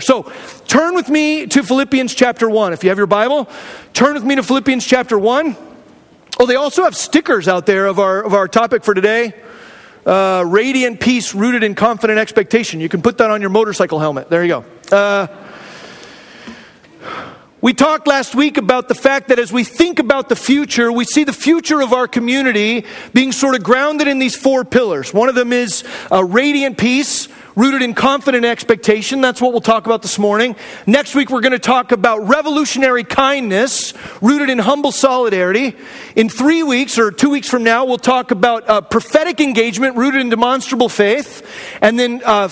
So turn with me to Philippians chapter 1. If you have your Bible, turn with me to Philippians chapter 1. Oh, they also have stickers out there of our, of our topic for today. Uh, radiant peace rooted in confident expectation. You can put that on your motorcycle helmet. There you go. Uh, we talked last week about the fact that as we think about the future, we see the future of our community being sort of grounded in these four pillars. One of them is uh, radiant peace, rooted in confident expectation. That's what we'll talk about this morning. Next week, we're going to talk about revolutionary kindness, rooted in humble solidarity. In three weeks, or two weeks from now, we'll talk about uh, prophetic engagement, rooted in demonstrable faith. And then uh,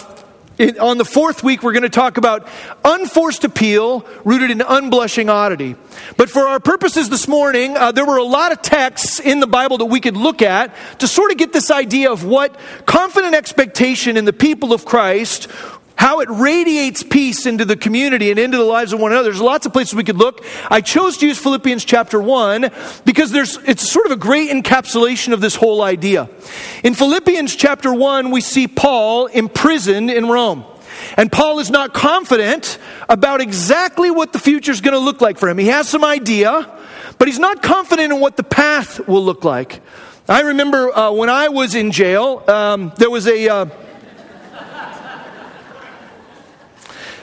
on the fourth week, we're going to talk about unforced appeal rooted in unblushing oddity. But for our purposes this morning, uh, there were a lot of texts in the Bible that we could look at to sort of get this idea of what confident expectation in the people of Christ how it radiates peace into the community and into the lives of one another. There's lots of places we could look. I chose to use Philippians chapter 1 because there's, it's sort of a great encapsulation of this whole idea. In Philippians chapter 1, we see Paul imprisoned in Rome. And Paul is not confident about exactly what the future is going to look like for him. He has some idea, but he's not confident in what the path will look like. I remember uh, when I was in jail, um, there was a. Uh,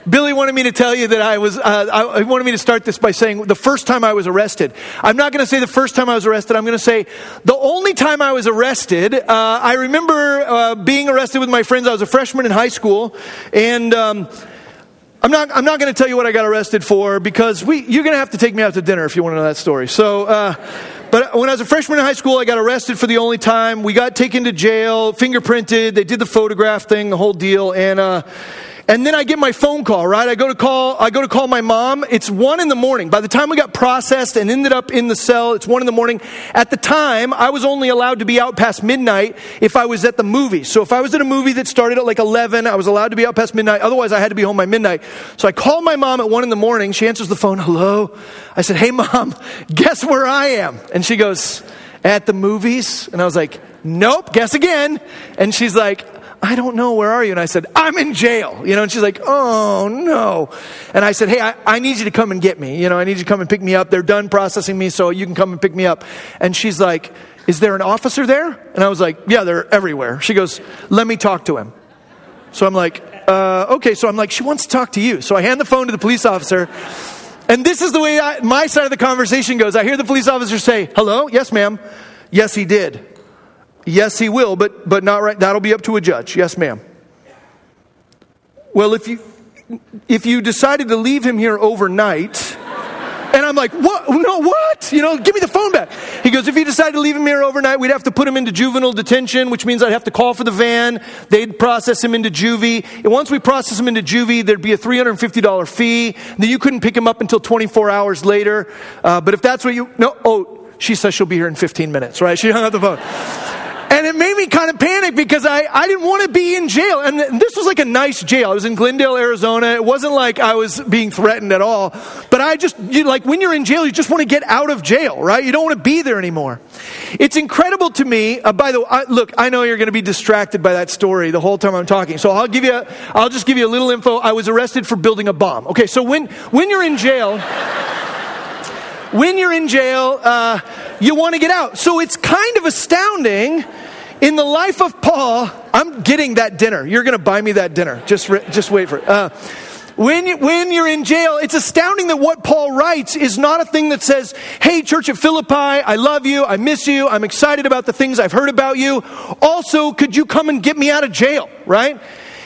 Billy wanted me to tell you that I was, uh, I wanted me to start this by saying the first time I was arrested. I'm not going to say the first time I was arrested. I'm going to say the only time I was arrested, uh, I remember uh, being arrested with my friends. I was a freshman in high school, and um, I'm not, I'm not going to tell you what I got arrested for because we, you're going to have to take me out to dinner if you want to know that story. So, uh, but when I was a freshman in high school, I got arrested for the only time. We got taken to jail, fingerprinted. They did the photograph thing, the whole deal. And, uh, and then I get my phone call, right? I go to call, I go to call my mom. It's one in the morning. By the time we got processed and ended up in the cell, it's one in the morning. At the time, I was only allowed to be out past midnight if I was at the movie. So if I was at a movie that started at like 11, I was allowed to be out past midnight. Otherwise, I had to be home by midnight. So I called my mom at one in the morning. She answers the phone. Hello. I said, Hey mom, guess where I am? And she goes, at the movies. And I was like, nope, guess again. And she's like, I don't know, where are you? And I said, I'm in jail. You know, and she's like, oh no. And I said, hey, I, I need you to come and get me. You know, I need you to come and pick me up. They're done processing me, so you can come and pick me up. And she's like, is there an officer there? And I was like, yeah, they're everywhere. She goes, let me talk to him. So I'm like, uh, okay. So I'm like, she wants to talk to you. So I hand the phone to the police officer. And this is the way I, my side of the conversation goes. I hear the police officer say, hello? Yes, ma'am. Yes, he did. Yes, he will, but, but not right. That'll be up to a judge. Yes, ma'am. Well, if you, if you decided to leave him here overnight, and I'm like, what? No, what? You know, give me the phone back. He goes, if you decide to leave him here overnight, we'd have to put him into juvenile detention, which means I'd have to call for the van. They'd process him into juvie. And once we process him into juvie, there'd be a $350 fee. Then you couldn't pick him up until 24 hours later. Uh, but if that's what you, no, oh, she says she'll be here in 15 minutes, right? She hung up the phone. And it made me kind of panic because I, I didn't want to be in jail. And this was like a nice jail. I was in Glendale, Arizona. It wasn't like I was being threatened at all. But I just, you, like when you're in jail, you just want to get out of jail, right? You don't want to be there anymore. It's incredible to me. Uh, by the way, I, look, I know you're going to be distracted by that story the whole time I'm talking. So I'll give you, a, I'll just give you a little info. I was arrested for building a bomb. Okay, so when, when you're in jail, when you're in jail, uh, you want to get out. So it's kind of astounding in the life of Paul. I'm getting that dinner. You're going to buy me that dinner. Just, just wait for it. Uh, when, you, when you're in jail, it's astounding that what Paul writes is not a thing that says, Hey, church of Philippi, I love you, I miss you, I'm excited about the things I've heard about you. Also, could you come and get me out of jail, right?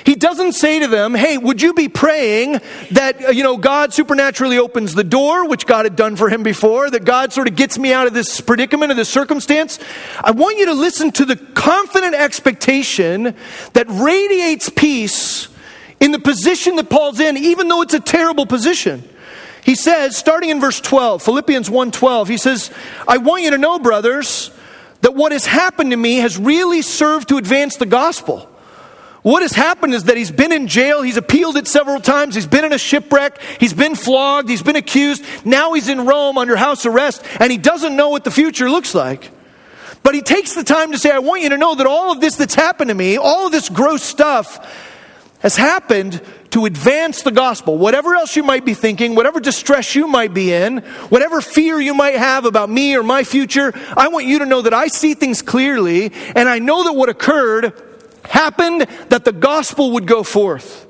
He doesn't say to them, hey, would you be praying that, uh, you know, God supernaturally opens the door, which God had done for him before, that God sort of gets me out of this predicament, of this circumstance? I want you to listen to the confident expectation that radiates peace in the position that Paul's in, even though it's a terrible position. He says, starting in verse 12, Philippians 1:12, he says, I want you to know, brothers, that what has happened to me has really served to advance the gospel. What has happened is that he's been in jail, he's appealed it several times, he's been in a shipwreck, he's been flogged, he's been accused. Now he's in Rome under house arrest, and he doesn't know what the future looks like. But he takes the time to say, I want you to know that all of this that's happened to me, all of this gross stuff, has happened to advance the gospel. Whatever else you might be thinking, whatever distress you might be in, whatever fear you might have about me or my future, I want you to know that I see things clearly and I know that what occurred happened that the gospel would go forth.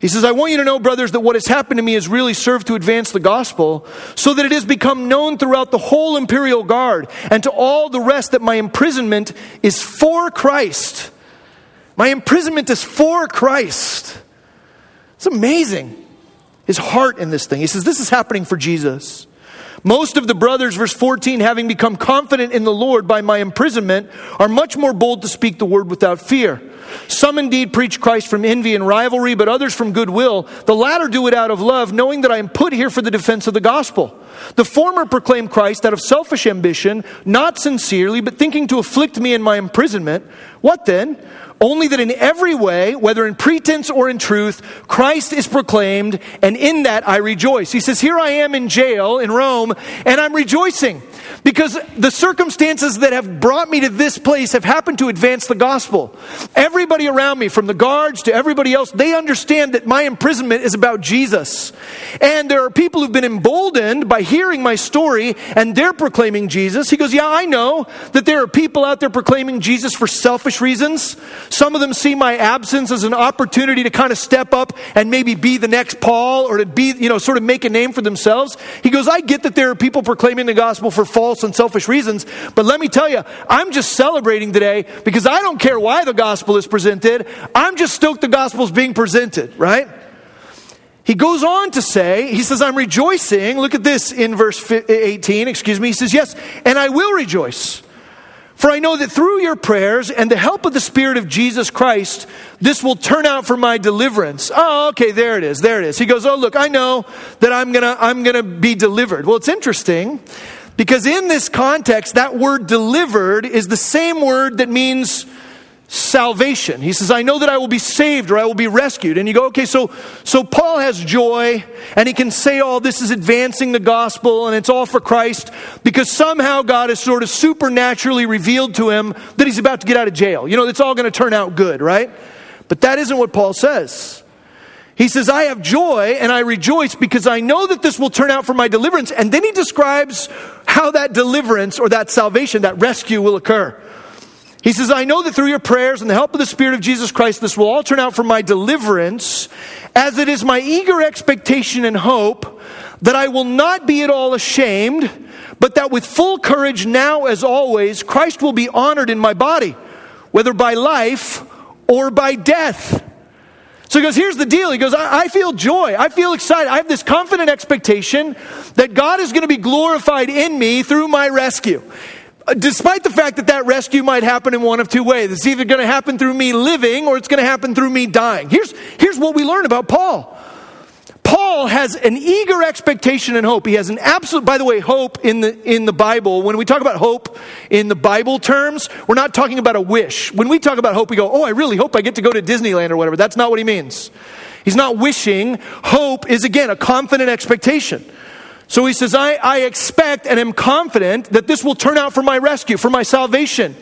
He says, I want you to know, brothers, that what has happened to me has really served to advance the gospel, so that it has become known throughout the whole imperial guard and to all the rest that my imprisonment is for Christ. My imprisonment is for Christ. It's amazing. His heart in this thing. He says, This is happening for Jesus. Most of the brothers, verse 14, having become confident in the Lord by my imprisonment, are much more bold to speak the word without fear. Some indeed preach Christ from envy and rivalry, but others from goodwill. The latter do it out of love, knowing that I am put here for the defense of the gospel. The former proclaim Christ out of selfish ambition, not sincerely, but thinking to afflict me in my imprisonment. What then? Only that in every way, whether in pretense or in truth, Christ is proclaimed, and in that I rejoice. He says, Here I am in jail in Rome, and I'm rejoicing because the circumstances that have brought me to this place have happened to advance the gospel. Everybody around me, from the guards to everybody else, they understand that my imprisonment is about Jesus. And there are people who've been emboldened by hearing my story and they're proclaiming Jesus. He goes, Yeah, I know that there are people out there proclaiming Jesus for selfish reasons. Some of them see my absence as an opportunity to kind of step up and maybe be the next Paul or to be, you know, sort of make a name for themselves. He goes, I get that there are people proclaiming the gospel for false false and selfish reasons. But let me tell you, I'm just celebrating today because I don't care why the gospel is presented. I'm just stoked the gospel is being presented, right? He goes on to say, he says, I'm rejoicing. Look at this in verse 18, excuse me. He says, Yes, and I will rejoice. For I know that through your prayers and the help of the Spirit of Jesus Christ, this will turn out for my deliverance. Oh, okay, there it is. There it is. He goes, Oh, look, I know that I'm gonna, I'm gonna be delivered. Well, it's interesting because in this context, that word delivered is the same word that means salvation. He says, I know that I will be saved or I will be rescued. And you go, okay, so, so Paul has joy and he can say all oh, this is advancing the gospel and it's all for Christ because somehow God has sort of supernaturally revealed to him that he's about to get out of jail. You know, it's all going to turn out good, right? But that isn't what Paul says. He says, I have joy and I rejoice because I know that this will turn out for my deliverance. And then he describes how that deliverance or that salvation, that rescue will occur. He says, I know that through your prayers and the help of the Spirit of Jesus Christ, this will all turn out for my deliverance, as it is my eager expectation and hope that I will not be at all ashamed, but that with full courage, now as always, Christ will be honored in my body, whether by life or by death. So he goes, Here's the deal. He goes, I, I, feel joy. I feel excited. I have this confident expectation that God is going to be glorified in me through my rescue. Uh, despite the fact that that rescue might happen in one of two ways. It's either going to happen through me living or it's going to happen through me dying. Here's, here's what we learn about Paul Paul has an eager expectation and hope. He has an absolute, by the way, hope in the, in the Bible. When we talk about hope in the Bible terms, we're not talking about a wish. When we talk about hope, we go, oh, I really hope I get to go to Disneyland or whatever. That's not what he means. He's not wishing. Hope is, again, a confident expectation. So he says, I, I expect and am confident that this will turn out for my rescue, for my salvation.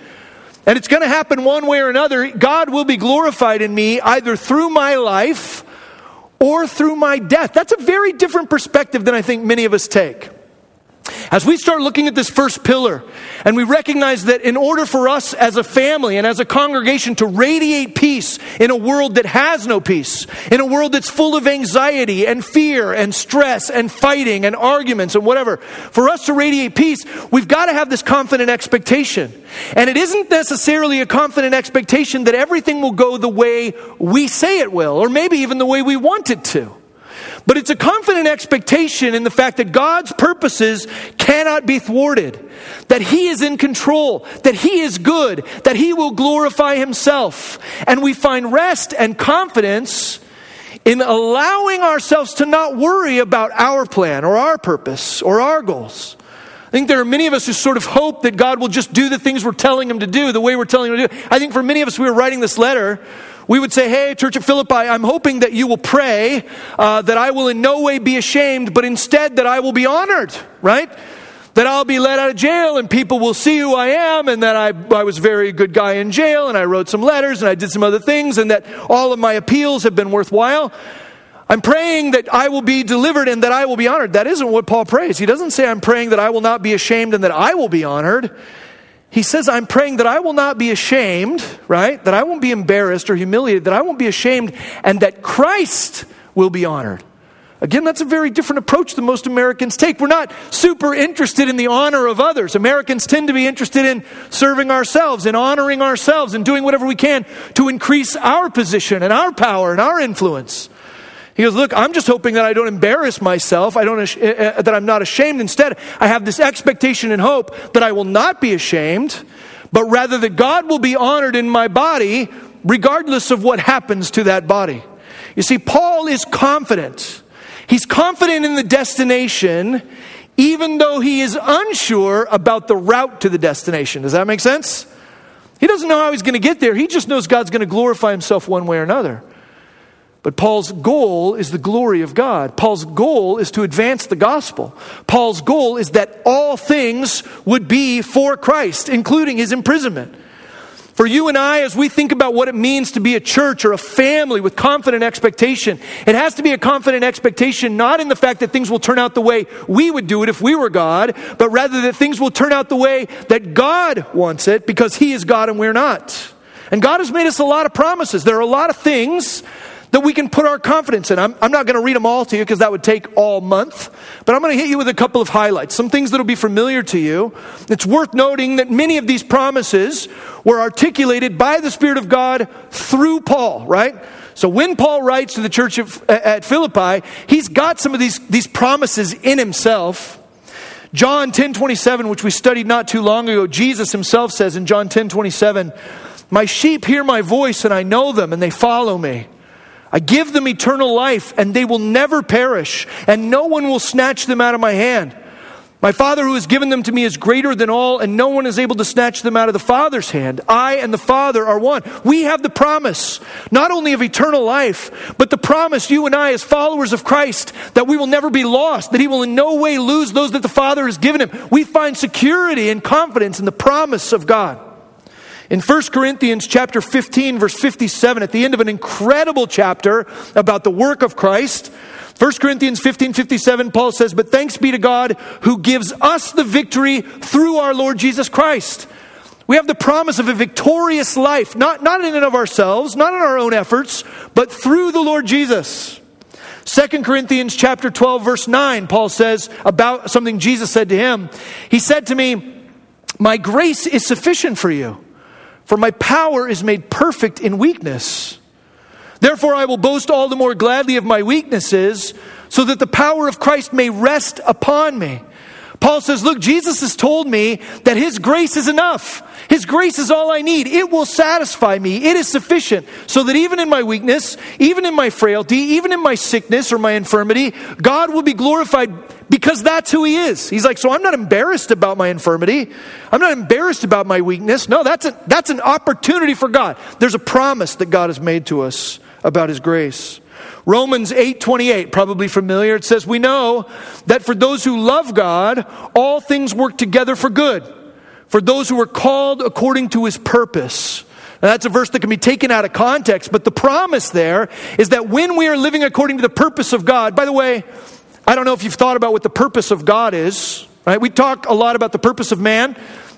And it's going to happen one way or another. God will be glorified in me either through my life or through my death. That's a very different perspective than I think many of us take. As we start looking at this first pillar, and we recognize that in order for us as a family and as a congregation to radiate peace in a world that has no peace, in a world that's full of anxiety and fear and stress and fighting and arguments and whatever, for us to radiate peace, we've got to have this confident expectation. And it isn't necessarily a confident expectation that everything will go the way we say it will, or maybe even the way we want it to. But it's a confident expectation in the fact that God's purposes cannot be thwarted, that He is in control, that He is good, that He will glorify Himself. And we find rest and confidence in allowing ourselves to not worry about our plan or our purpose or our goals. I think there are many of us who sort of hope that God will just do the things we're telling Him to do the way we're telling Him to do. I think for many of us, we were writing this letter we would say, Hey, Church of Philippi, I'm hoping that you will pray uh, that I will in no way be ashamed, but instead that I will be honored, right? that I'll be let out of jail and people will see who I am and that I, I was a very good guy in jail and I wrote some letters and I did some other things and that all of my appeals have been worthwhile. I'm praying that I will be delivered and that I will be honored. That isn't what Paul prays. He doesn't say, I'm praying that I will not be ashamed and that I will be honored. He says, I'm praying that I will not be ashamed, right? That I won't be embarrassed or humiliated, that I won't be ashamed, and that Christ will be honored. Again, that's a very different approach than most Americans take. We're not super interested in the honor of others. Americans tend to be interested in serving ourselves, in honoring ourselves, and doing whatever we can to increase our position and our power and our influence. He goes, Look, I'm just hoping that I don't embarrass myself, I don't, uh, uh, that I'm not ashamed. Instead, I have this expectation and hope that I will not be ashamed, but rather that God will be honored in my body, regardless of what happens to that body. You see, Paul is confident He's confident in the destination, even though he is unsure about the route to the destination. Does that make sense? He doesn't know how he's going to get there. He just knows God's going to glorify himself one way or another. But Paul's goal is the glory of God. Paul's goal is to advance the gospel. Paul's goal is that all things would be for Christ, including his imprisonment. For you and I, as we think about what it means to be a church or a family with confident expectation, it has to be a confident expectation not in the fact that things will turn out the way we would do it if we were God, but rather that things will turn out the way that God wants it because He is God and we're not. And God has made us a lot of promises. There are a lot of things that we can put our confidence in. I'm, I'm not going to read them all to you because that would take all month, but I'm going to hit you with a couple of highlights, some things that will be familiar to you. It's worth noting that many of these promises were articulated by the Spirit of God through Paul, right? So when Paul writes to the church of, at Philippi, he's got some of these, these promises in himself. John 10 27, which we studied not too long ago, Jesus himself says in John 10 27, My sheep hear my voice, and I know them, and they follow me. I give them eternal life, and they will never perish, and no one will snatch them out of my hand. My Father who has given them to me is greater than all, and no one is able to snatch them out of the Father's hand. I and the Father are one. We have the promise, not only of eternal life, but the promise, you and I, as followers of Christ, that we will never be lost, that He will in no way lose those that the Father has given Him. We find security and confidence in the promise of God. In 1 Corinthians chapter 15 verse 57 at the end of an incredible chapter about the work of Christ, 1 Corinthians 15 57, Paul says, But thanks be to God who gives us the victory through our Lord Jesus Christ. We have the promise of a victorious life, not, not in and of ourselves, not in our own efforts, but through the Lord Jesus. 2 Corinthians chapter 12 verse 9 Paul says about something Jesus said to him. He said to me, "My grace is sufficient for you, for my power is made perfect in weakness. Therefore, I will boast all the more gladly of my weaknesses, so that the power of Christ may rest upon me. Paul says, Look, Jesus has told me that His grace is enough. His grace is all I need. It will satisfy me. It is sufficient. So that even in my weakness, even in my frailty, even in my sickness or my infirmity, God will be glorified because that's who he is. He's like, so I'm not embarrassed about my infirmity. I'm not embarrassed about my weakness. No, that's, a, that's an opportunity for God. There's a promise that God has made to us about his grace. Romans 8:28, probably familiar. It says, "We know that for those who love God, all things work together for good, for those who are called according to his purpose." Now, that's a verse that can be taken out of context, but the promise there is that when we are living according to the purpose of God, by the way, I don't know if you've thought about what the purpose of God is, right? We talk a lot about the purpose of man.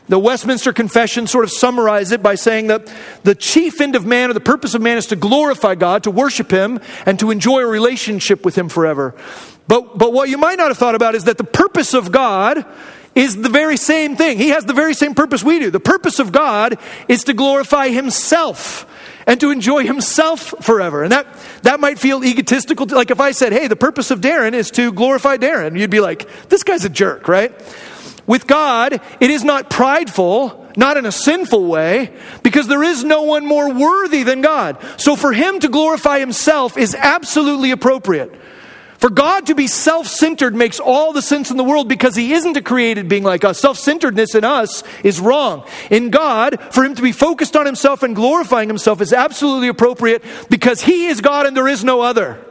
The Westminster Confession sort of summarizes it by saying that the chief end of man or the purpose of man is to glorify God, to worship Him, and to enjoy a relationship with Him forever. But, but what you might not have thought about is that the purpose of God is the very same thing. He has the very same purpose we do. The purpose of God is to glorify Himself and to enjoy himself forever. And that, that might feel egotistical. Like if I said, hey, the purpose of Darren is to glorify Darren, you'd be like, this guy's a jerk, right? With God, it is not prideful, not in a sinful way, because there is no one more worthy than God. So for him to glorify himself is absolutely appropriate. For God to be self centered makes all the sense in the world because He isn't a created being like us. Self centeredness in us is wrong. In God, for Him to be focused on Himself and glorifying Himself is absolutely appropriate because He is God and there is no other.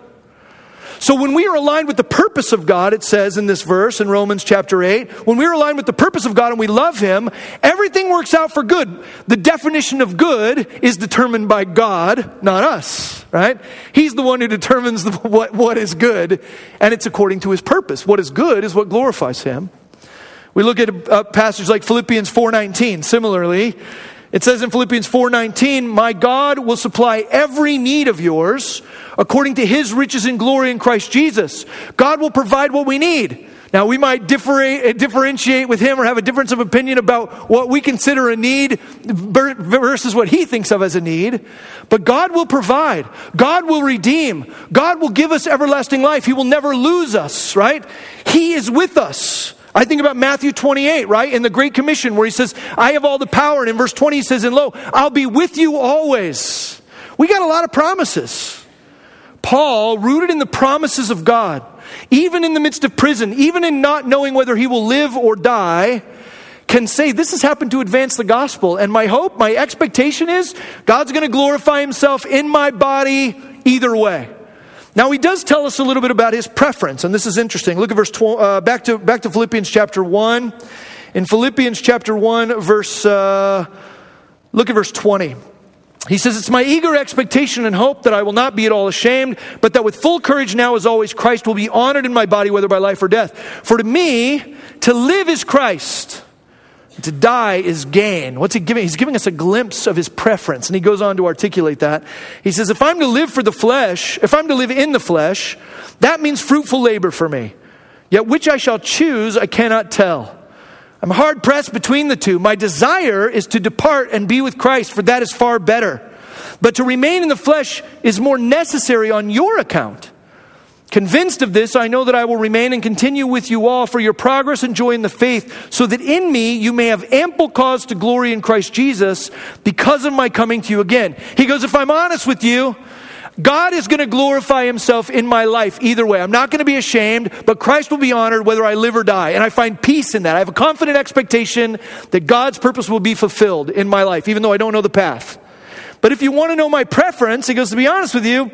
So when we are aligned with the purpose of God, it says in this verse in Romans chapter 8, when we are aligned with the purpose of God and we love Him, everything works out for good. The definition of good is determined by God, not us, right? He's the one who determines the, what, what is good, and it's according to His purpose. What is good is what glorifies Him. We look at a passage like Philippians 4:19. Similarly, it says in Philippians 4:19, "My God will supply every need of yours according to his riches and glory in Christ Jesus." God will provide what we need. Now, we might differentiate with him or have a difference of opinion about what we consider a need versus what he thinks of as a need. But God will provide. God will redeem. God will give us everlasting life. He will never lose us, right? He is with us. I think about Matthew 28, right? In the Great Commission, where he says, I have all the power. And in verse 20, he says, And lo, I'll be with you always. We got a lot of promises. Paul, rooted in the promises of God, even in the midst of prison, even in not knowing whether he will live or die, can say, This has happened to advance the gospel. And my hope, my expectation is God's going to glorify himself in my body either way. Now he does tell us a little bit about his preference, and this is interesting. Look at verse 12, uh, back to back to Philippians chapter one. In Philippians chapter one, verse uh, look at verse twenty. He says, It's my eager expectation and hope that I will not be at all ashamed, but that with full courage now, as always, Christ will be honored in my body, whether by life or death. For to me, to live is Christ, to die is gain. What's he giving? He's giving us a glimpse of his preference, and he goes on to articulate that. He says, If I'm to live for the flesh, if I'm to live in the flesh, that means fruitful labor for me. Yet which I shall choose, I cannot tell. I'm hard pressed between the two. My desire is to depart and be with Christ, for that is far better. But to remain in the flesh is more necessary on your account. Convinced of this, I know that I will remain and continue with you all for your progress and joy in the faith, so that in me you may have ample cause to glory in Christ Jesus because of my coming to you again. He goes, If I'm honest with you, God is going to glorify himself in my life either way. I'm not going to be ashamed, but Christ will be honored whether I live or die. And I find peace in that. I have a confident expectation that God's purpose will be fulfilled in my life, even though I don't know the path. But if you want to know my preference, he goes, To be honest with you,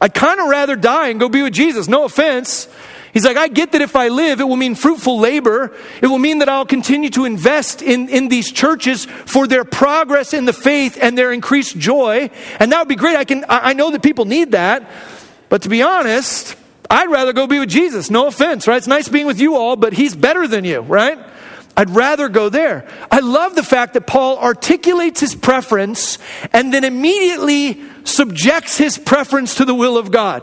I'd kind of rather die and go be with Jesus. No offense. He's like, I get that if I live, it will mean fruitful labor. It will mean that I'll continue to invest in, in these churches for their progress in the faith and their increased joy. And that would be great. I can, I know that people need that. But to be honest, I'd rather go be with Jesus. No offense, right? It's nice being with you all, but he's better than you, right? I'd rather go there. I love the fact that Paul articulates his preference and then immediately subjects his preference to the will of God.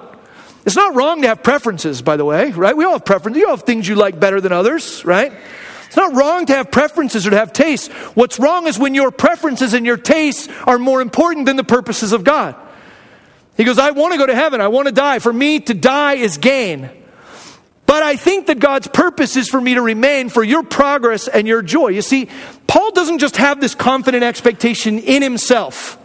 It's not wrong to have preferences, by the way, right? We all have preferences. You all have things you like better than others, right? It's not wrong to have preferences or to have tastes. What's wrong is when your preferences and your tastes are more important than the purposes of God. He goes, I want to go to heaven. I want to die. For me, to die is gain. But I think that God's purpose is for me to remain for your progress and your joy. You see, Paul doesn't just have this confident expectation in himself.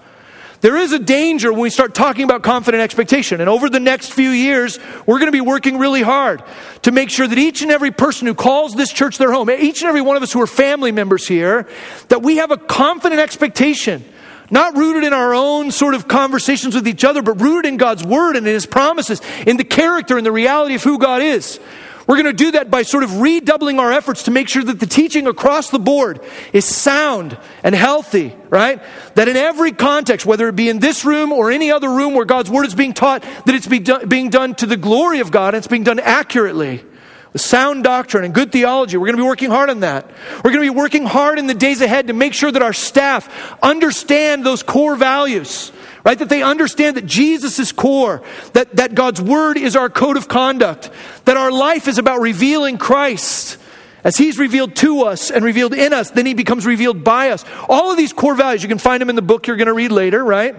There is a danger when we start talking about confident expectation. And over the next few years, we're going to be working really hard to make sure that each and every person who calls this church their home, each and every one of us who are family members here, that we have a confident expectation not rooted in our own sort of conversations with each other, but rooted in God's word and in his promises, in the character and the reality of who God is. We're going to do that by sort of redoubling our efforts to make sure that the teaching across the board is sound and healthy, right? That in every context, whether it be in this room or any other room where God's word is being taught, that it's being done to the glory of God and it's being done accurately with sound doctrine and good theology. We're going to be working hard on that. We're going to be working hard in the days ahead to make sure that our staff understand those core values, right? That they understand that Jesus is core, that, that God's word is our code of conduct, that our life is about revealing Christ. As he's revealed to us and revealed in us, then he becomes revealed by us. All of these core values, you can find them in the book you're going to read later, right?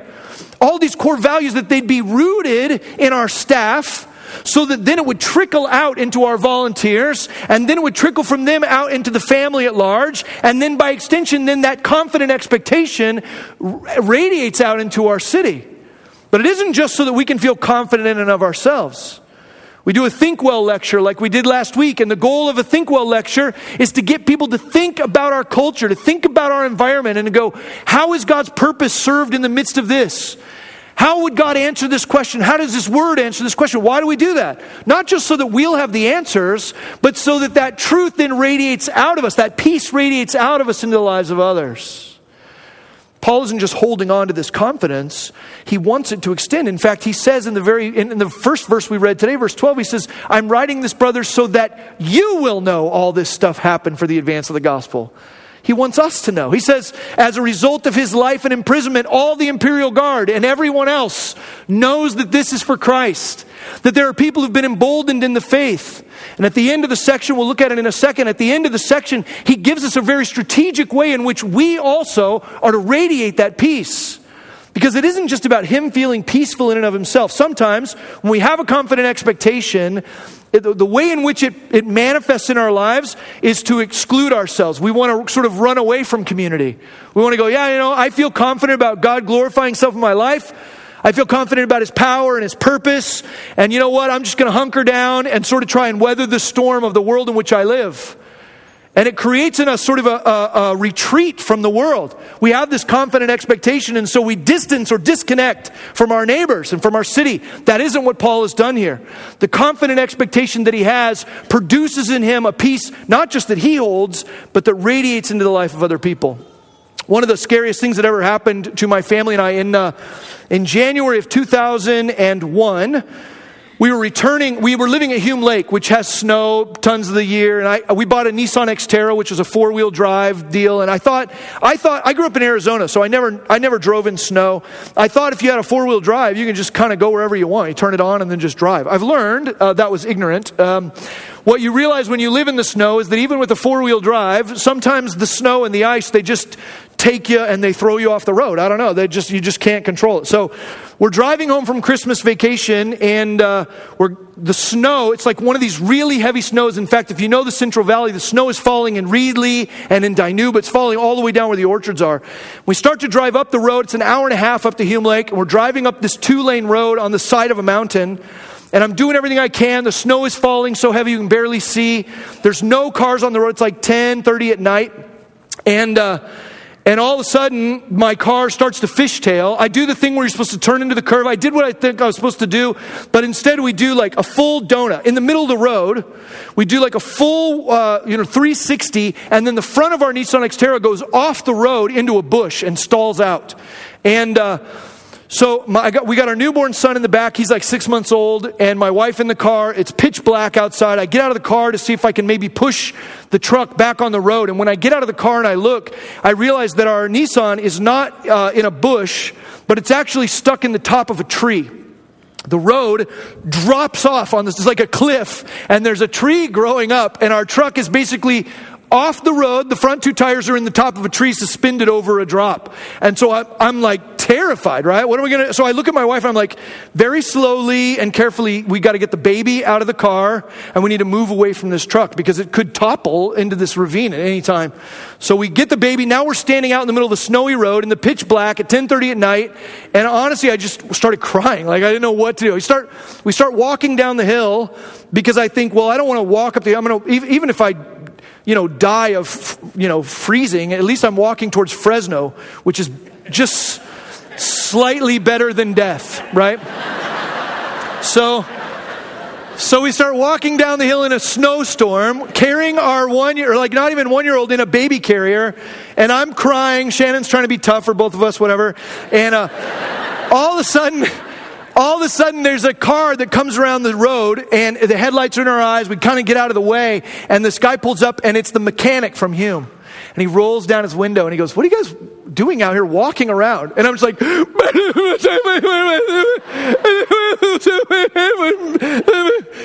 All these core values that they'd be rooted in our staff so that then it would trickle out into our volunteers, and then it would trickle from them out into the family at large, and then by extension, then that confident expectation radiates out into our city. But it isn't just so that we can feel confident in and of ourselves. We do a Think Well lecture like we did last week, and the goal of a Think Well lecture is to get people to think about our culture, to think about our environment, and to go, how is God's purpose served in the midst of this? How would God answer this question? How does this word answer this question? Why do we do that? Not just so that we'll have the answers, but so that that truth then radiates out of us, that peace radiates out of us into the lives of others. Paul isn't just holding on to this confidence, he wants it to extend. In fact, he says in the very in, the first verse we read today, verse 12, he says, "I'm writing this brothers so that you will know all this stuff happened for the advance of the gospel." He wants us to know. He says, as a result of his life and imprisonment, all the imperial guard and everyone else knows that this is for Christ, that there are people who've been emboldened in the faith. And at the end of the section, we'll look at it in a second. At the end of the section, he gives us a very strategic way in which we also are to radiate that peace. Because it isn't just about him feeling peaceful in and of himself. Sometimes, when we have a confident expectation, the way in which it, it manifests in our lives is to exclude ourselves. We want to sort of run away from community. We want to go, yeah, you know, I feel confident about God glorifying Himself in my life. I feel confident about His power and His purpose. And you know what? I'm just going to hunker down and sort of try and weather the storm of the world in which I live. And it creates in us sort of a, a, a, retreat from the world. We have this confident expectation, and so we distance or disconnect from our neighbors and from our city. That isn't what Paul has done here. The confident expectation that he has produces in him a peace, not just that he holds, but that radiates into the life of other people. One of the scariest things that ever happened to my family and I in, uh, in January of 2001 we were returning, we were living at Hume Lake, which has snow tons of the year, and I, we bought a Nissan Xterra, which was a four wheel drive deal, and I thought, I thought, I grew up in Arizona, so I never, I never drove in snow. I thought if you had a four wheel drive, you can just kind of go wherever you want. You turn it on and then just drive. I've learned, uh, that was ignorant. Um, what you realize when you live in the snow is that even with a four wheel drive, sometimes the snow and the ice, they just take you and they throw you off the road. I don't know. They just, you just can't control it. So we're driving home from Christmas vacation and uh, we're, the snow, it's like one of these really heavy snows. In fact, if you know the Central Valley, the snow is falling in Reedley and in Dinuba. It's falling all the way down where the orchards are. We start to drive up the road. It's an hour and a half up to Hume Lake and we're driving up this two lane road on the side of a mountain and I'm doing everything I can. The snow is falling so heavy you can barely see. There's no cars on the road. It's like 10, 30 at night. And, uh, and all of a sudden, my car starts to fishtail. I do the thing where you're supposed to turn into the curve. I did what I think I was supposed to do, but instead we do like a full donut in the middle of the road. We do like a full, uh, you know, 360, and then the front of our Nissan Xterra goes off the road into a bush and stalls out. And uh, so my, got, we got our newborn son in the back. He's like six months old, and my wife in the car. It's pitch black outside. I get out of the car to see if I can maybe push the truck back on the road. And when I get out of the car and I look, I realize that our Nissan is not uh, in a bush, but it's actually stuck in the top of a tree the road drops off on this. It's like a cliff, and there's a tree growing up, and our truck is basically off the road. The front two tires are in the top of a tree, suspended over a drop. And so I, am like, terrified, right? What are we going to? So I look at my wife and I'm like, very slowly and carefully, we got to get the baby out of the car and we need to move away from this truck because it could topple into this ravine at any time. So we get the baby. Now we're standing out in the middle of the snowy road in the pitch black at 10:30 at night. And honestly, I just started crying. Like I didn't know what to do. We start, we start walking down the hill because I think, well, I don't want to walk up the, I'm going to, even if I you know, die of, you know, freezing, at least I'm walking towards Fresno, which is just slightly better than death, right? So, so we start walking down the hill in a snowstorm, carrying our one year, or like not even one year old in a baby carrier, and I'm crying. Shannon's trying to be tough for both of us, whatever. And uh, all of a sudden, all of a sudden there's a car that comes around the road and the headlights are in our eyes. We kind of get out of the way, and this guy pulls up, and it's the mechanic from Hume. And he rolls down his window and he goes, What are you guys doing out here walking around? And I'm just like,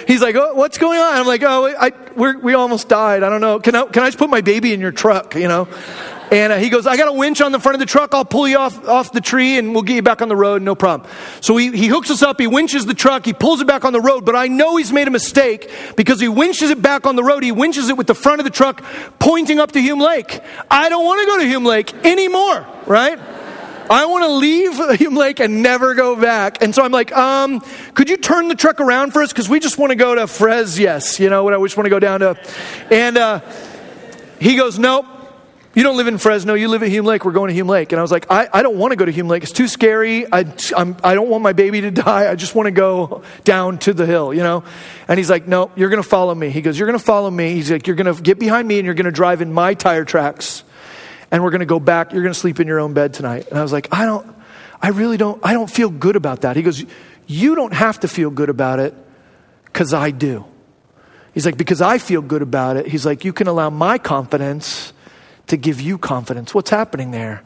He's like, oh, What's going on? I'm like, Oh, I, we almost died. I don't know. Can I, can I just put my baby in your truck? You know? And uh, he goes, I got a winch on the front of the truck. I'll pull you off, off the tree and we'll get you back on the road. No problem. So he, he hooks us up. He winches the truck. He pulls it back on the road. But I know he's made a mistake because he winches it back on the road. He winches it with the front of the truck pointing up to Hume Lake. I don't want to go to Hume Lake anymore, right? I want to leave Hume Lake and never go back. And so I'm like, um, could you turn the truck around for us? Because we just want to go to Frez, yes. You know, what I just want to go down to. And uh, he goes, nope. You don't live in Fresno, you live at Hume Lake, we're going to Hume Lake. And I was like, I, I don't want to go to Hume Lake. It's too scary. I, I'm, I don't want my baby to die. I just want to go down to the hill, you know? And he's like, No, you're going to follow me. He goes, You're going to follow me. He's like, You're going to get behind me and you're going to drive in my tire tracks. And we're going to go back. You're going to sleep in your own bed tonight. And I was like, I don't, I really don't, I don't feel good about that. He goes, You don't have to feel good about it because I do. He's like, Because I feel good about it. He's like, You can allow my confidence to give you confidence. What's happening there?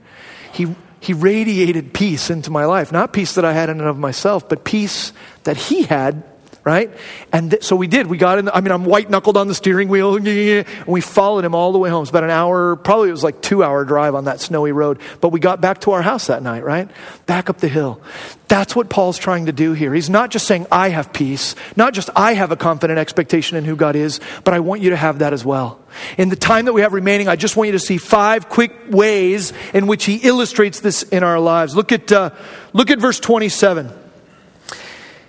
He, he radiated peace into my life. Not peace that I had in and of myself, but peace that he had right? And th- so we did. We got in. The, I mean, I'm white knuckled on the steering wheel, and we followed him all the way home. It's about an hour, probably it was like two hour drive on that snowy road. But we got back to our house that night, right? Back up the hill. That's what Paul's trying to do here. He's not just saying I have peace, not just I have a confident expectation in who God is, but I want you to have that as well. In the time that we have remaining, I just want you to see five quick ways in which he illustrates this in our lives. Look at uh, look at verse 27.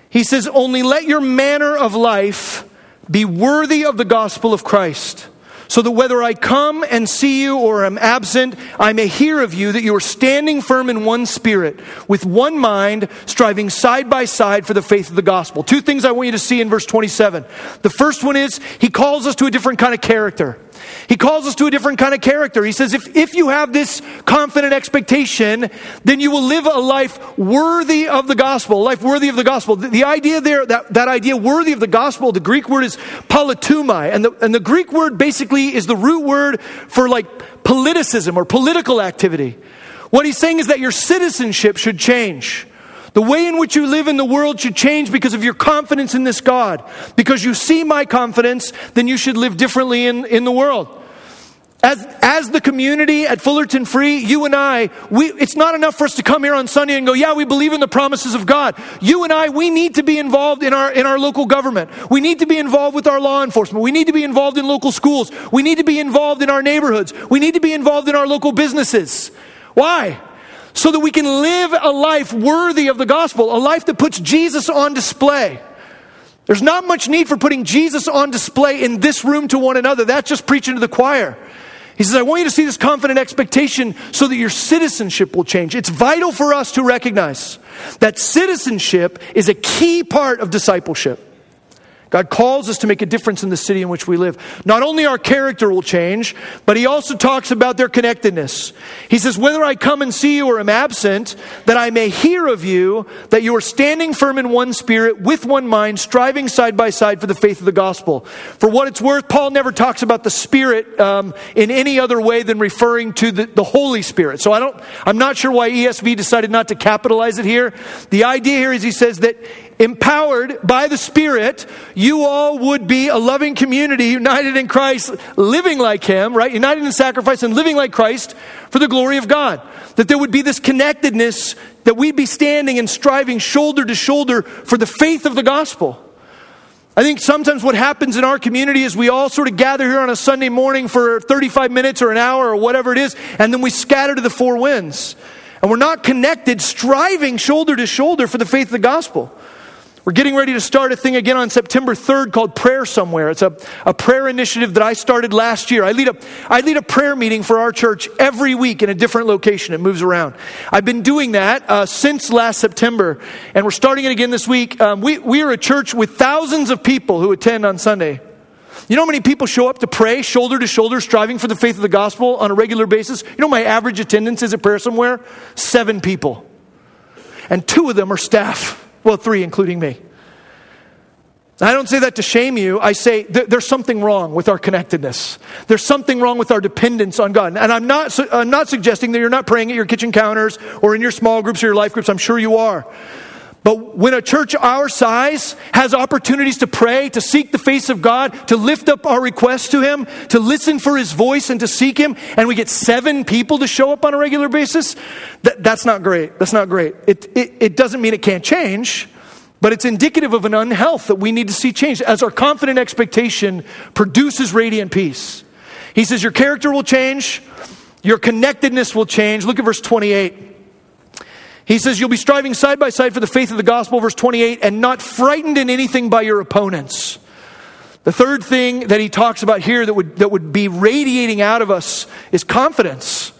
He says, Only let your manner of life be worthy of the gospel of Christ, so that whether I come and see you or am absent, I may hear of you that you are standing firm in one spirit, with one mind, striving side by side for the faith of the gospel. Two things I want you to see in verse 27. The first one is, he calls us to a different kind of character. He calls us to a different kind of character. He says, if, if you have this confident expectation, then you will live a life worthy of the gospel, a life worthy of the gospel. The, the idea there, that, that idea worthy of the gospel, the Greek word is politumai. And the, and the Greek word basically is the root word for like politicism or political activity. What he's saying is that your citizenship should change. The way in which you live in the world should change because of your confidence in this God. Because you see my confidence, then you should live differently in, in the world. As, as the community at Fullerton Free, you and I, we, it's not enough for us to come here on Sunday and go, yeah, we believe in the promises of God. You and I, we need to be involved in our, in our local government. We need to be involved with our law enforcement. We need to be involved in local schools. We need to be involved in our neighborhoods. We need to be involved in our local businesses. Why? So that we can live a life worthy of the gospel, a life that puts Jesus on display. There's not much need for putting Jesus on display in this room to one another. That's just preaching to the choir. He says, I want you to see this confident expectation so that your citizenship will change. It's vital for us to recognize that citizenship is a key part of discipleship. God calls us to make a difference in the city in which we live. Not only our character will change, but he also talks about their connectedness. He says, Whether I come and see you or am absent, that I may hear of you, that you are standing firm in one spirit, with one mind, striving side by side for the faith of the gospel. For what it's worth, Paul never talks about the Spirit um, in any other way than referring to the, the Holy Spirit. So I don't, I'm not sure why ESV decided not to capitalize it here. The idea here is he says that empowered by the Spirit, you all would be a loving community united in Christ, living like Him, right? United in sacrifice and living like Christ for the glory of God. That there would be this connectedness, that we'd be standing and striving shoulder to shoulder for the faith of the gospel. I think sometimes what happens in our community is we all sort of gather here on a Sunday morning for 35 minutes or an hour or whatever it is, and then we scatter to the four winds. And we're not connected, striving shoulder to shoulder for the faith of the gospel. We're getting ready to start a thing again on September 3rd called Prayer Somewhere. It's a, a prayer initiative that I started last year. I lead, a, I lead a prayer meeting for our church every week in a different location. It moves around. I've been doing that uh, since last September, and we're starting it again this week. Um, we, we are a church with thousands of people who attend on Sunday. You know how many people show up to pray shoulder to shoulder, striving for the faith of the gospel on a regular basis? You know my average attendance is at prayer somewhere? Seven people. And two of them are staff. Well, three, including me. I don't say that to shame you. I say th- there's something wrong with our connectedness. There's something wrong with our dependence on God. And I'm not, su- I'm not suggesting that you're not praying at your kitchen counters or in your small groups or your life groups. I'm sure you are. But when a church our size has opportunities to pray, to seek the face of God, to lift up our requests to Him, to listen for His voice and to seek Him, and we get seven people to show up on a regular basis, that, that's not great. That's not great. It, it, it doesn't mean it can't change, but it's indicative of an unhealth that we need to see change as our confident expectation produces radiant peace. He says, Your character will change, your connectedness will change. Look at verse 28. He says, You'll be striving side by side for the faith of the gospel, verse 28, and not frightened in anything by your opponents. The third thing that he talks about here that would, that would be radiating out of us is confidence.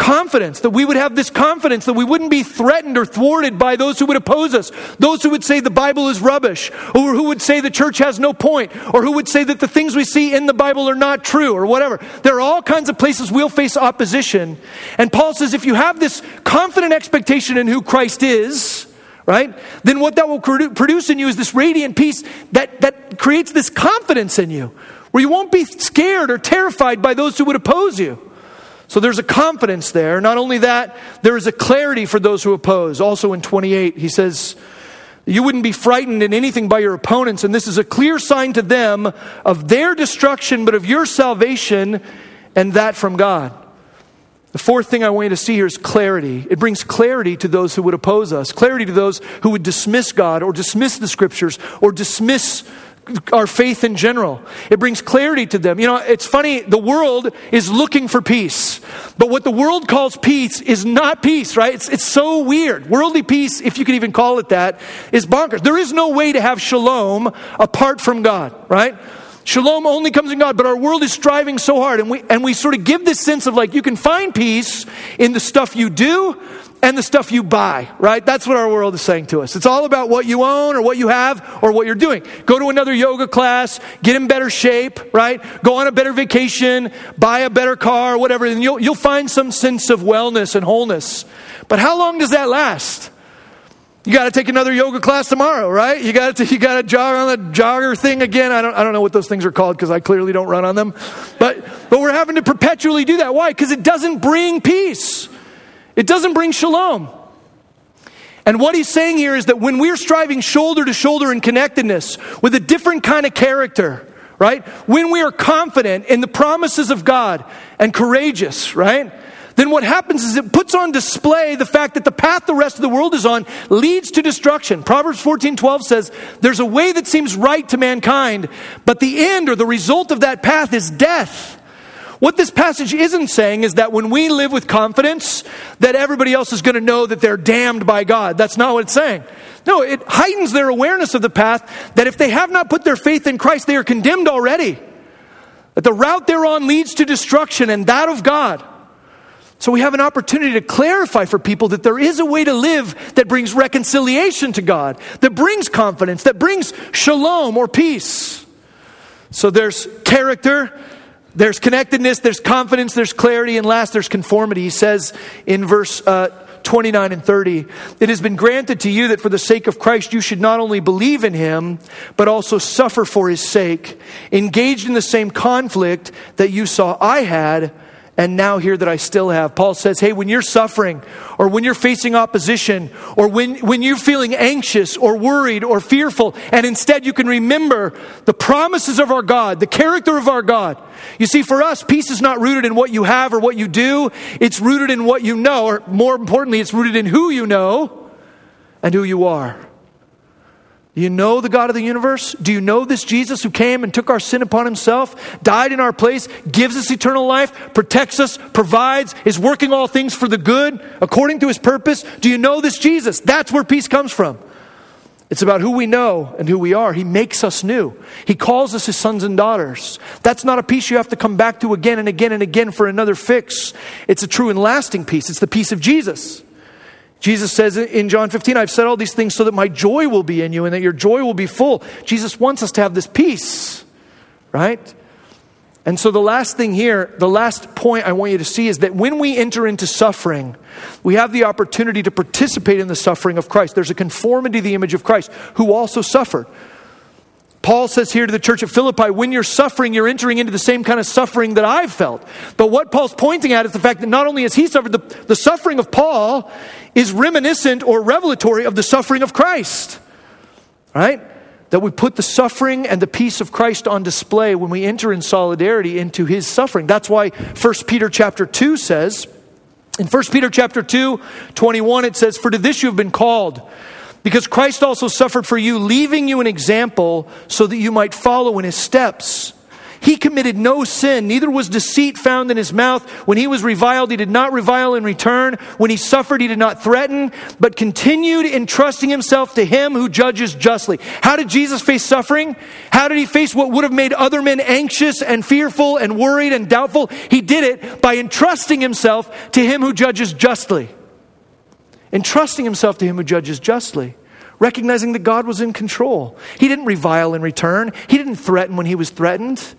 Confidence, that we would have this confidence that we wouldn't be threatened or thwarted by those who would oppose us, those who would say the Bible is rubbish, or who would say the church has no point, or who would say that the things we see in the Bible are not true, or whatever. There are all kinds of places we'll face opposition. And Paul says if you have this confident expectation in who Christ is, right, then what that will produce in you is this radiant peace that, that creates this confidence in you, where you won't be scared or terrified by those who would oppose you. So there's a confidence there. Not only that, there is a clarity for those who oppose. Also in 28, he says, You wouldn't be frightened in anything by your opponents, and this is a clear sign to them of their destruction, but of your salvation, and that from God. The fourth thing I want you to see here is clarity. It brings clarity to those who would oppose us, clarity to those who would dismiss God or dismiss the scriptures or dismiss our faith in general. It brings clarity to them. You know, it's funny, the world is looking for peace. But what the world calls peace is not peace, right? It's, it's so weird. Worldly peace, if you could even call it that, is bonkers. There is no way to have shalom apart from God, right? Shalom only comes in God, but our world is striving so hard, and we, and we sort of give this sense of like you can find peace in the stuff you do, and the stuff you buy, right? That's what our world is saying to us. It's all about what you own or what you have or what you're doing. Go to another yoga class, get in better shape, right? Go on a better vacation, buy a better car, whatever, and you'll, you'll find some sense of wellness and wholeness. But how long does that last? You got to take another yoga class tomorrow, right? You got to you got to jog on the jogger thing again. I don't I don't know what those things are called because I clearly don't run on them. But but we're having to perpetually do that. Why? Because it doesn't bring peace. It doesn't bring shalom. And what he's saying here is that when we're striving shoulder to shoulder in connectedness with a different kind of character, right? When we are confident in the promises of God and courageous, right? Then what happens is it puts on display the fact that the path the rest of the world is on leads to destruction. Proverbs 14 12 says, There's a way that seems right to mankind, but the end or the result of that path is death. What this passage isn't saying is that when we live with confidence, that everybody else is going to know that they're damned by God. That's not what it's saying. No, it heightens their awareness of the path that if they have not put their faith in Christ, they are condemned already. That the route they're on leads to destruction and that of God. So we have an opportunity to clarify for people that there is a way to live that brings reconciliation to God, that brings confidence, that brings shalom or peace. So there's character, there's connectedness, there's confidence, there's clarity, and last, there's conformity. He says in verse uh, 29 and 30 It has been granted to you that for the sake of Christ you should not only believe in him, but also suffer for his sake, engaged in the same conflict that you saw I had and now here that I still have. Paul says, hey, when you're suffering or when you're facing opposition or when, when you're feeling anxious or worried or fearful, and instead you can remember the promises of our God, the character of our God. You see, for us, peace is not rooted in what you have or what you do, it's rooted in what you know, or more importantly, it's rooted in who you know and who you are. You know the God of the universe? Do you know this Jesus who came and took our sin upon himself, died in our place, gives us eternal life, protects us, provides, is working all things for the good according to his purpose? Do you know this Jesus? That's where peace comes from. It's about who we know and who we are. He makes us new. He calls us his sons and daughters. That's not a peace you have to come back to again and again and again for another fix. It's a true and lasting peace. It's the peace of Jesus. Jesus says in John 15, I've said all these things so that my joy will be in you and that your joy will be full. Jesus wants us to have this peace, right? And so, the last thing here, the last point I want you to see is that when we enter into suffering, we have the opportunity to participate in the suffering of Christ. There's a conformity to the image of Christ, who also suffered. Paul says here to the church at Philippi, when you're suffering, you're entering into the same kind of suffering that I've felt. But what Paul's pointing at is the fact that not only has he suffered, the, the suffering of Paul is reminiscent or revelatory of the suffering of Christ. Right? That we put the suffering and the peace of Christ on display when we enter in solidarity into his suffering. That's why 1 Peter chapter 2 says, in 1 Peter chapter 2, 21, it says, For to this you have been called because Christ also suffered for you, leaving you an example so that you might follow in his steps. He committed no sin, neither was deceit found in his mouth. When he was reviled, he did not revile in return. When he suffered, he did not threaten, but continued entrusting himself to him who judges justly. How did Jesus face suffering? How did he face what would have made other men anxious and fearful and worried and doubtful? He did it by entrusting himself to him who judges justly. Entrusting himself to him who judges justly recognizing that God was in control. He didn't revile in return, he didn't threaten when he was threatened.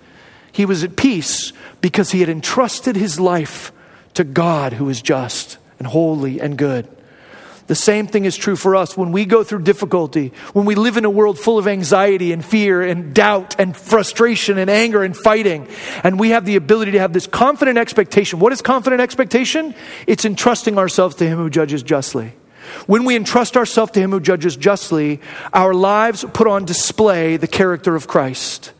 He was at peace because he had entrusted his life to God who is just and holy and good. The same thing is true for us when we go through difficulty, when we live in a world full of anxiety and fear and doubt and frustration and anger and fighting, and we have the ability to have this confident expectation. What is confident expectation? It's entrusting ourselves to Him who judges justly. When we entrust ourselves to Him who judges justly, our lives put on display the character of Christ.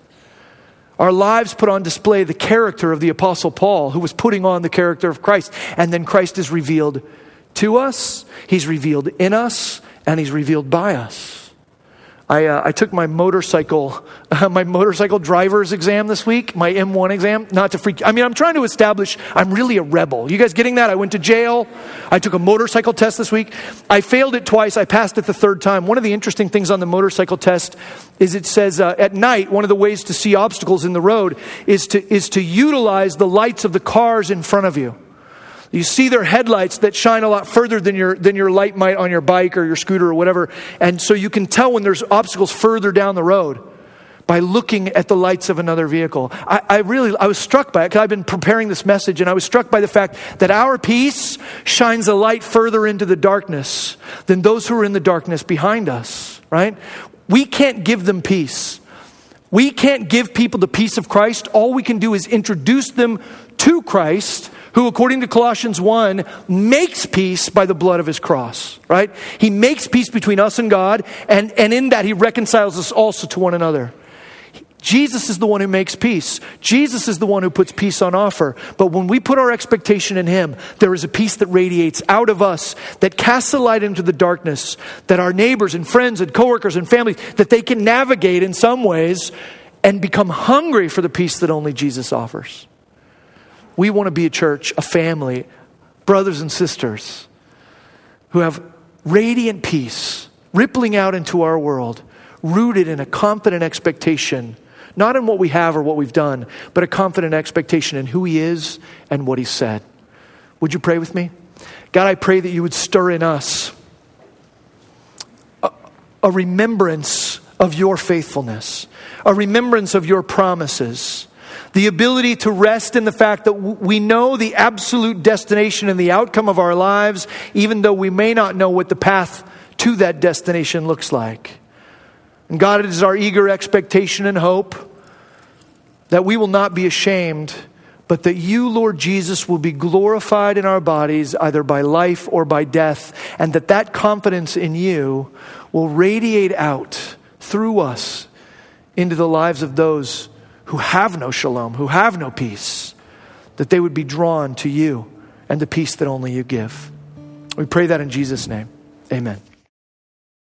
Our lives put on display the character of the Apostle Paul, who was putting on the character of Christ. And then Christ is revealed to us, He's revealed in us, and He's revealed by us. I, uh, I took my motorcycle, uh, my motorcycle driver's exam this week, my M1 exam, not to freak. I mean, I'm trying to establish I'm really a rebel. You guys getting that? I went to jail. I took a motorcycle test this week. I failed it twice. I passed it the third time. One of the interesting things on the motorcycle test is it says uh, at night, one of the ways to see obstacles in the road is to, is to utilize the lights of the cars in front of you. You see their headlights that shine a lot further than your, than your light might on your bike or your scooter or whatever. And so you can tell when there's obstacles further down the road by looking at the lights of another vehicle. I, I really, I was struck by it because I've been preparing this message and I was struck by the fact that our peace shines a light further into the darkness than those who are in the darkness behind us, right? We can't give them peace. We can't give people the peace of Christ. All we can do is introduce them to Christ who, according to Colossians 1, makes peace by the blood of his cross, right? He makes peace between us and God, and, and in that, he reconciles us also to one another. Jesus is the one who makes peace. Jesus is the one who puts peace on offer. But when we put our expectation in Him, there is a peace that radiates out of us, that casts a light into the darkness, that our neighbors and friends and coworkers and families, that they can navigate in some ways and become hungry for the peace that only Jesus offers. We want to be a church, a family, brothers and sisters who have radiant peace rippling out into our world, rooted in a confident expectation, not in what we have or what we've done, but a confident expectation in who He is and what He said. Would you pray with me? God, I pray that you would stir in us a, a remembrance of your faithfulness, a remembrance of your promises the ability to rest in the fact that we know the absolute destination and the outcome of our lives, even though we may not know what the path to that destination looks like. And God, it is our eager expectation and hope that we will not be ashamed, but that you, Lord Jesus, will be glorified in our bodies, either by life or by death, and that that confidence in you will radiate out through us into the lives of those who have no shalom, who have no peace, that they would be drawn to you and the peace that only you give. We pray that in Jesus' name. Amen.